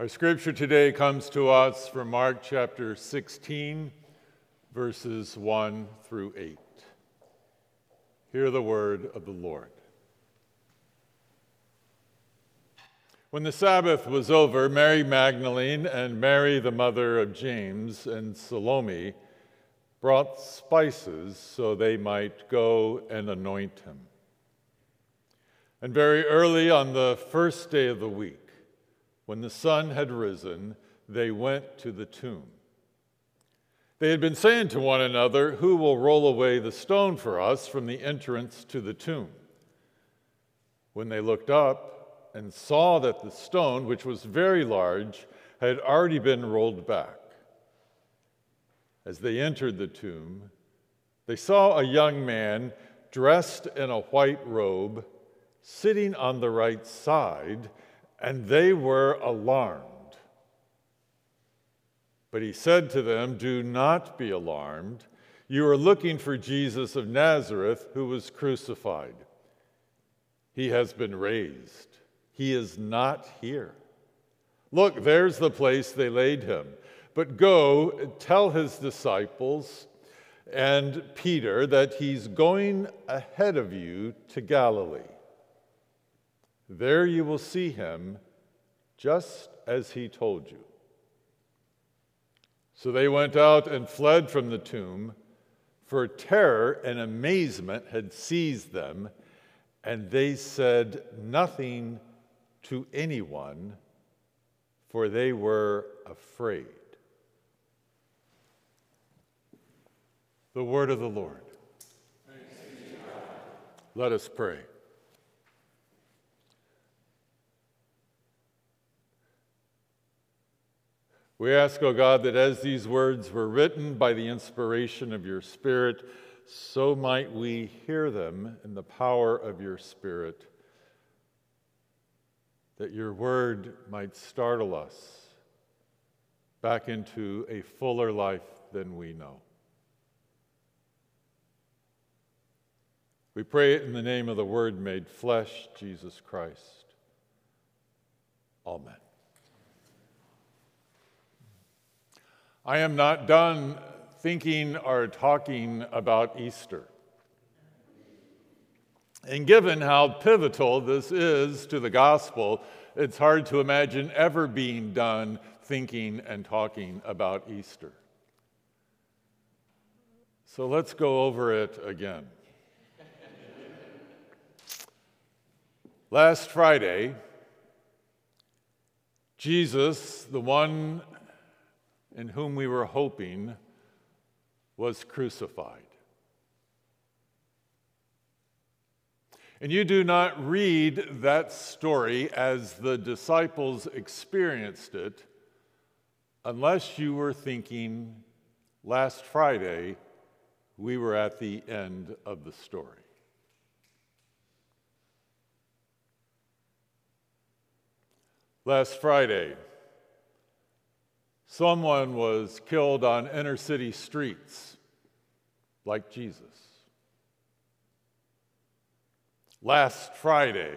Our scripture today comes to us from Mark chapter 16, verses 1 through 8. Hear the word of the Lord. When the Sabbath was over, Mary Magdalene and Mary, the mother of James, and Salome brought spices so they might go and anoint him. And very early on the first day of the week, when the sun had risen, they went to the tomb. They had been saying to one another, Who will roll away the stone for us from the entrance to the tomb? When they looked up and saw that the stone, which was very large, had already been rolled back. As they entered the tomb, they saw a young man dressed in a white robe sitting on the right side and they were alarmed. But he said to them, Do not be alarmed. You are looking for Jesus of Nazareth who was crucified. He has been raised. He is not here. Look, there's the place they laid him. But go tell his disciples and Peter that he's going ahead of you to Galilee. There you will see him just as he told you. So they went out and fled from the tomb, for terror and amazement had seized them, and they said nothing to anyone, for they were afraid. The word of the Lord. Let us pray. We ask, O oh God, that as these words were written by the inspiration of your Spirit, so might we hear them in the power of your Spirit, that your word might startle us back into a fuller life than we know. We pray it in the name of the Word made flesh, Jesus Christ. Amen. I am not done thinking or talking about Easter. And given how pivotal this is to the gospel, it's hard to imagine ever being done thinking and talking about Easter. So let's go over it again. Last Friday, Jesus, the one in whom we were hoping was crucified. And you do not read that story as the disciples experienced it unless you were thinking last Friday we were at the end of the story. Last Friday, Someone was killed on inner city streets like Jesus. Last Friday,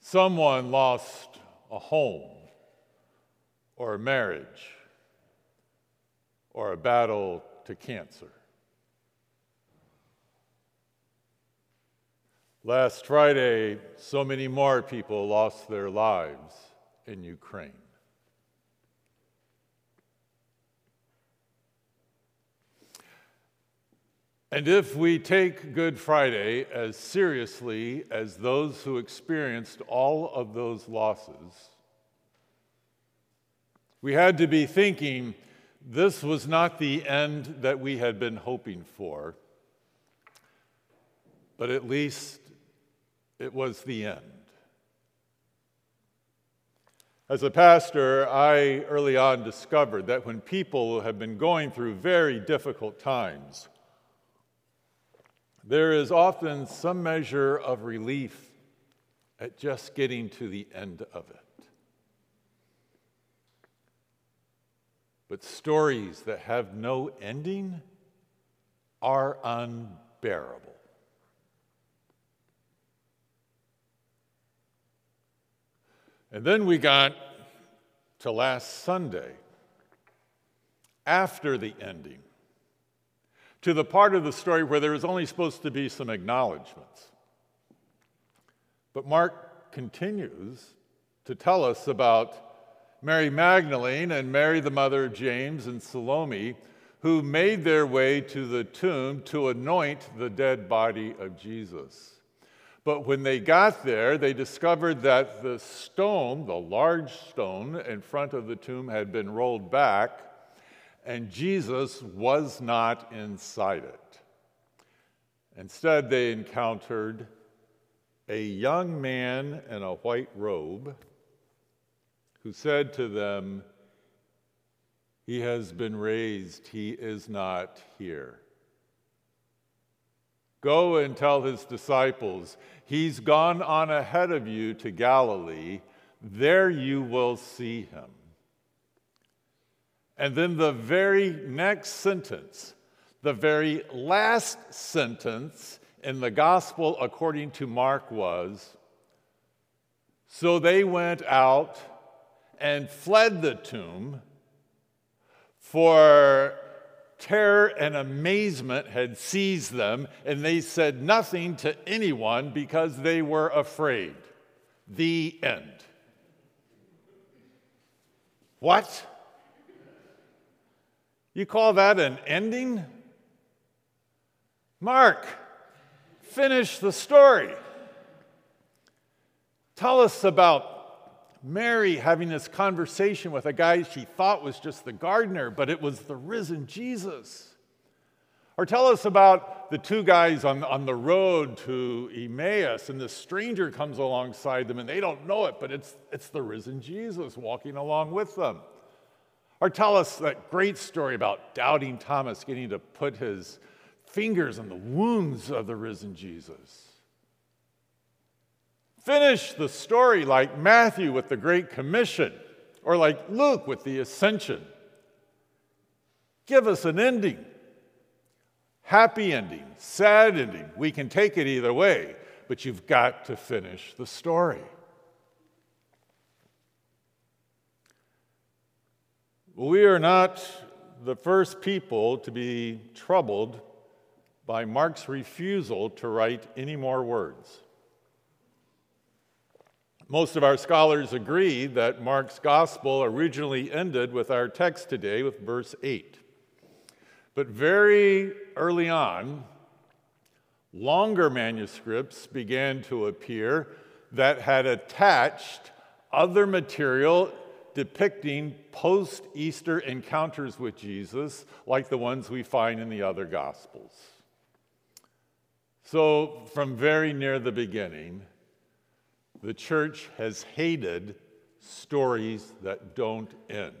someone lost a home or a marriage or a battle to cancer. Last Friday, so many more people lost their lives in Ukraine. And if we take Good Friday as seriously as those who experienced all of those losses, we had to be thinking this was not the end that we had been hoping for, but at least it was the end. As a pastor, I early on discovered that when people have been going through very difficult times, there is often some measure of relief at just getting to the end of it. But stories that have no ending are unbearable. And then we got to last Sunday, after the ending, to the part of the story where there is only supposed to be some acknowledgments. But Mark continues to tell us about Mary Magdalene and Mary, the mother of James, and Salome, who made their way to the tomb to anoint the dead body of Jesus. But when they got there, they discovered that the stone, the large stone in front of the tomb, had been rolled back, and Jesus was not inside it. Instead, they encountered a young man in a white robe who said to them, He has been raised, he is not here. Go and tell his disciples, He's gone on ahead of you to Galilee. There you will see him. And then the very next sentence, the very last sentence in the gospel according to Mark was So they went out and fled the tomb, for terror and amazement had seized them, and they said nothing to anyone because they were afraid. The end. What? You call that an ending? Mark, finish the story. Tell us about Mary having this conversation with a guy she thought was just the gardener, but it was the risen Jesus. Or tell us about the two guys on, on the road to Emmaus, and the stranger comes alongside them, and they don't know it, but it's, it's the risen Jesus walking along with them. Or tell us that great story about doubting Thomas getting to put his fingers on the wounds of the risen Jesus. Finish the story like Matthew with the Great Commission or like Luke with the Ascension. Give us an ending. Happy ending, sad ending. We can take it either way, but you've got to finish the story. We are not the first people to be troubled by Mark's refusal to write any more words. Most of our scholars agree that Mark's gospel originally ended with our text today, with verse 8. But very early on, longer manuscripts began to appear that had attached other material depicting post Easter encounters with Jesus, like the ones we find in the other Gospels. So, from very near the beginning, the church has hated stories that don't end.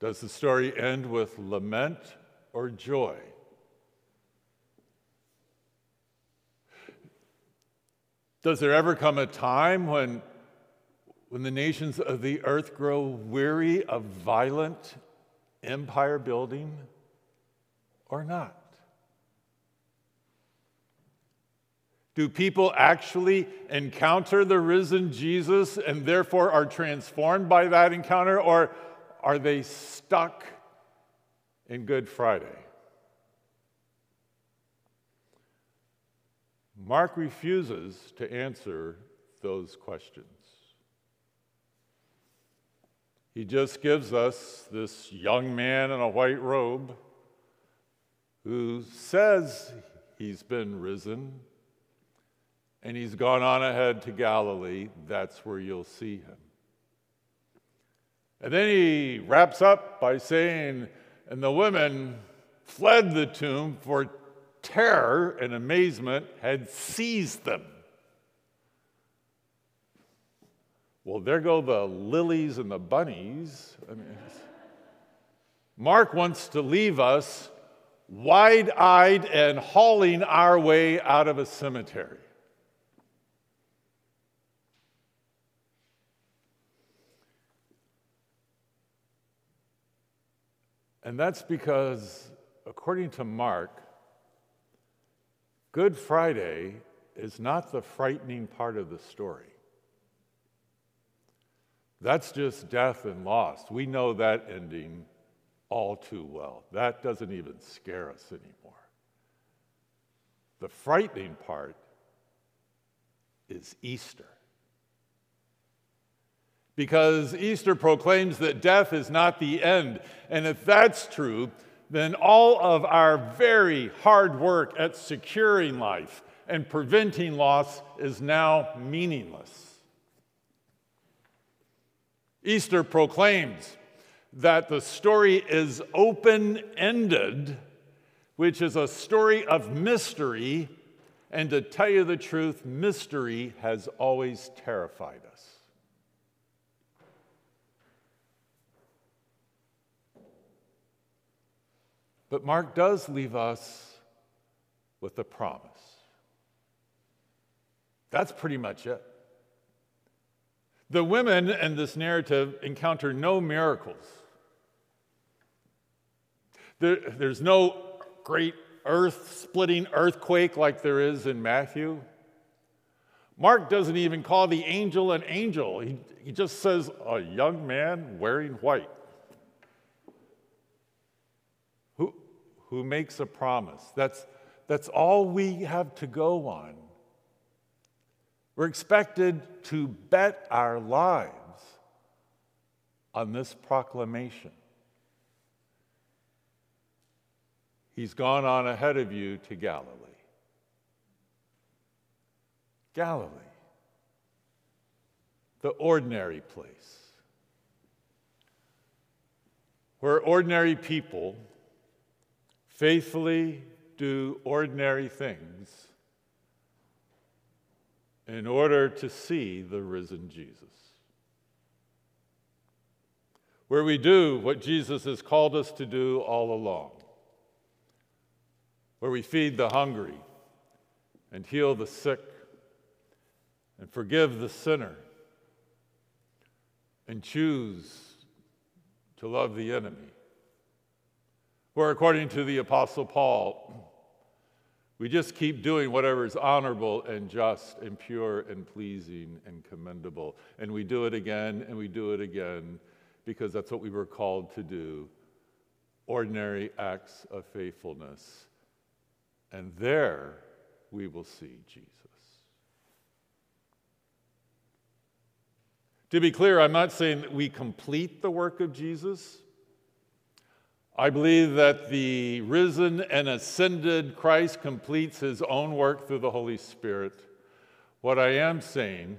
Does the story end with lament or joy? Does there ever come a time when, when the nations of the earth grow weary of violent empire building or not? Do people actually encounter the risen Jesus and therefore are transformed by that encounter, or are they stuck in Good Friday? Mark refuses to answer those questions. He just gives us this young man in a white robe who says he's been risen and he's gone on ahead to Galilee. That's where you'll see him. And then he wraps up by saying, And the women fled the tomb, for terror and amazement had seized them. Well, there go the lilies and the bunnies. I mean, Mark wants to leave us wide eyed and hauling our way out of a cemetery. And that's because, according to Mark, Good Friday is not the frightening part of the story. That's just death and loss. We know that ending all too well. That doesn't even scare us anymore. The frightening part is Easter. Because Easter proclaims that death is not the end. And if that's true, then all of our very hard work at securing life and preventing loss is now meaningless. Easter proclaims that the story is open ended, which is a story of mystery. And to tell you the truth, mystery has always terrified us. But Mark does leave us with a promise. That's pretty much it. The women in this narrative encounter no miracles. There, there's no great earth splitting earthquake like there is in Matthew. Mark doesn't even call the angel an angel, he, he just says, a young man wearing white. Who, who makes a promise? That's, that's all we have to go on. We're expected to bet our lives on this proclamation. He's gone on ahead of you to Galilee. Galilee, the ordinary place, where ordinary people faithfully do ordinary things in order to see the risen Jesus. Where we do what Jesus has called us to do all along, where we feed the hungry and heal the sick and forgive the sinner and choose to love the enemy. Where, according to the Apostle Paul, we just keep doing whatever is honorable and just and pure and pleasing and commendable. And we do it again and we do it again because that's what we were called to do ordinary acts of faithfulness. And there we will see Jesus. To be clear, I'm not saying that we complete the work of Jesus. I believe that the risen and ascended Christ completes his own work through the Holy Spirit. What I am saying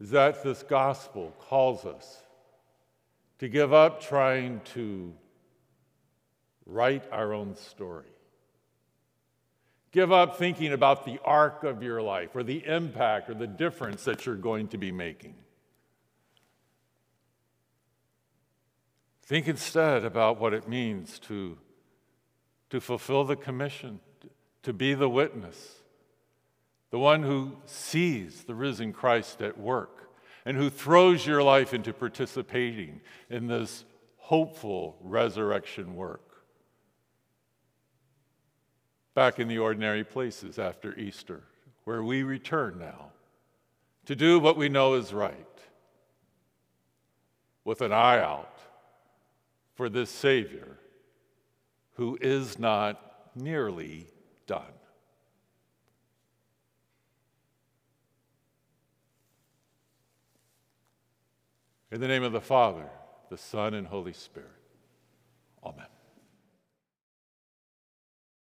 is that this gospel calls us to give up trying to write our own story. Give up thinking about the arc of your life or the impact or the difference that you're going to be making. Think instead about what it means to, to fulfill the commission, to be the witness, the one who sees the risen Christ at work and who throws your life into participating in this hopeful resurrection work. Back in the ordinary places after Easter, where we return now to do what we know is right, with an eye out for this Savior who is not nearly done. In the name of the Father, the Son, and Holy Spirit.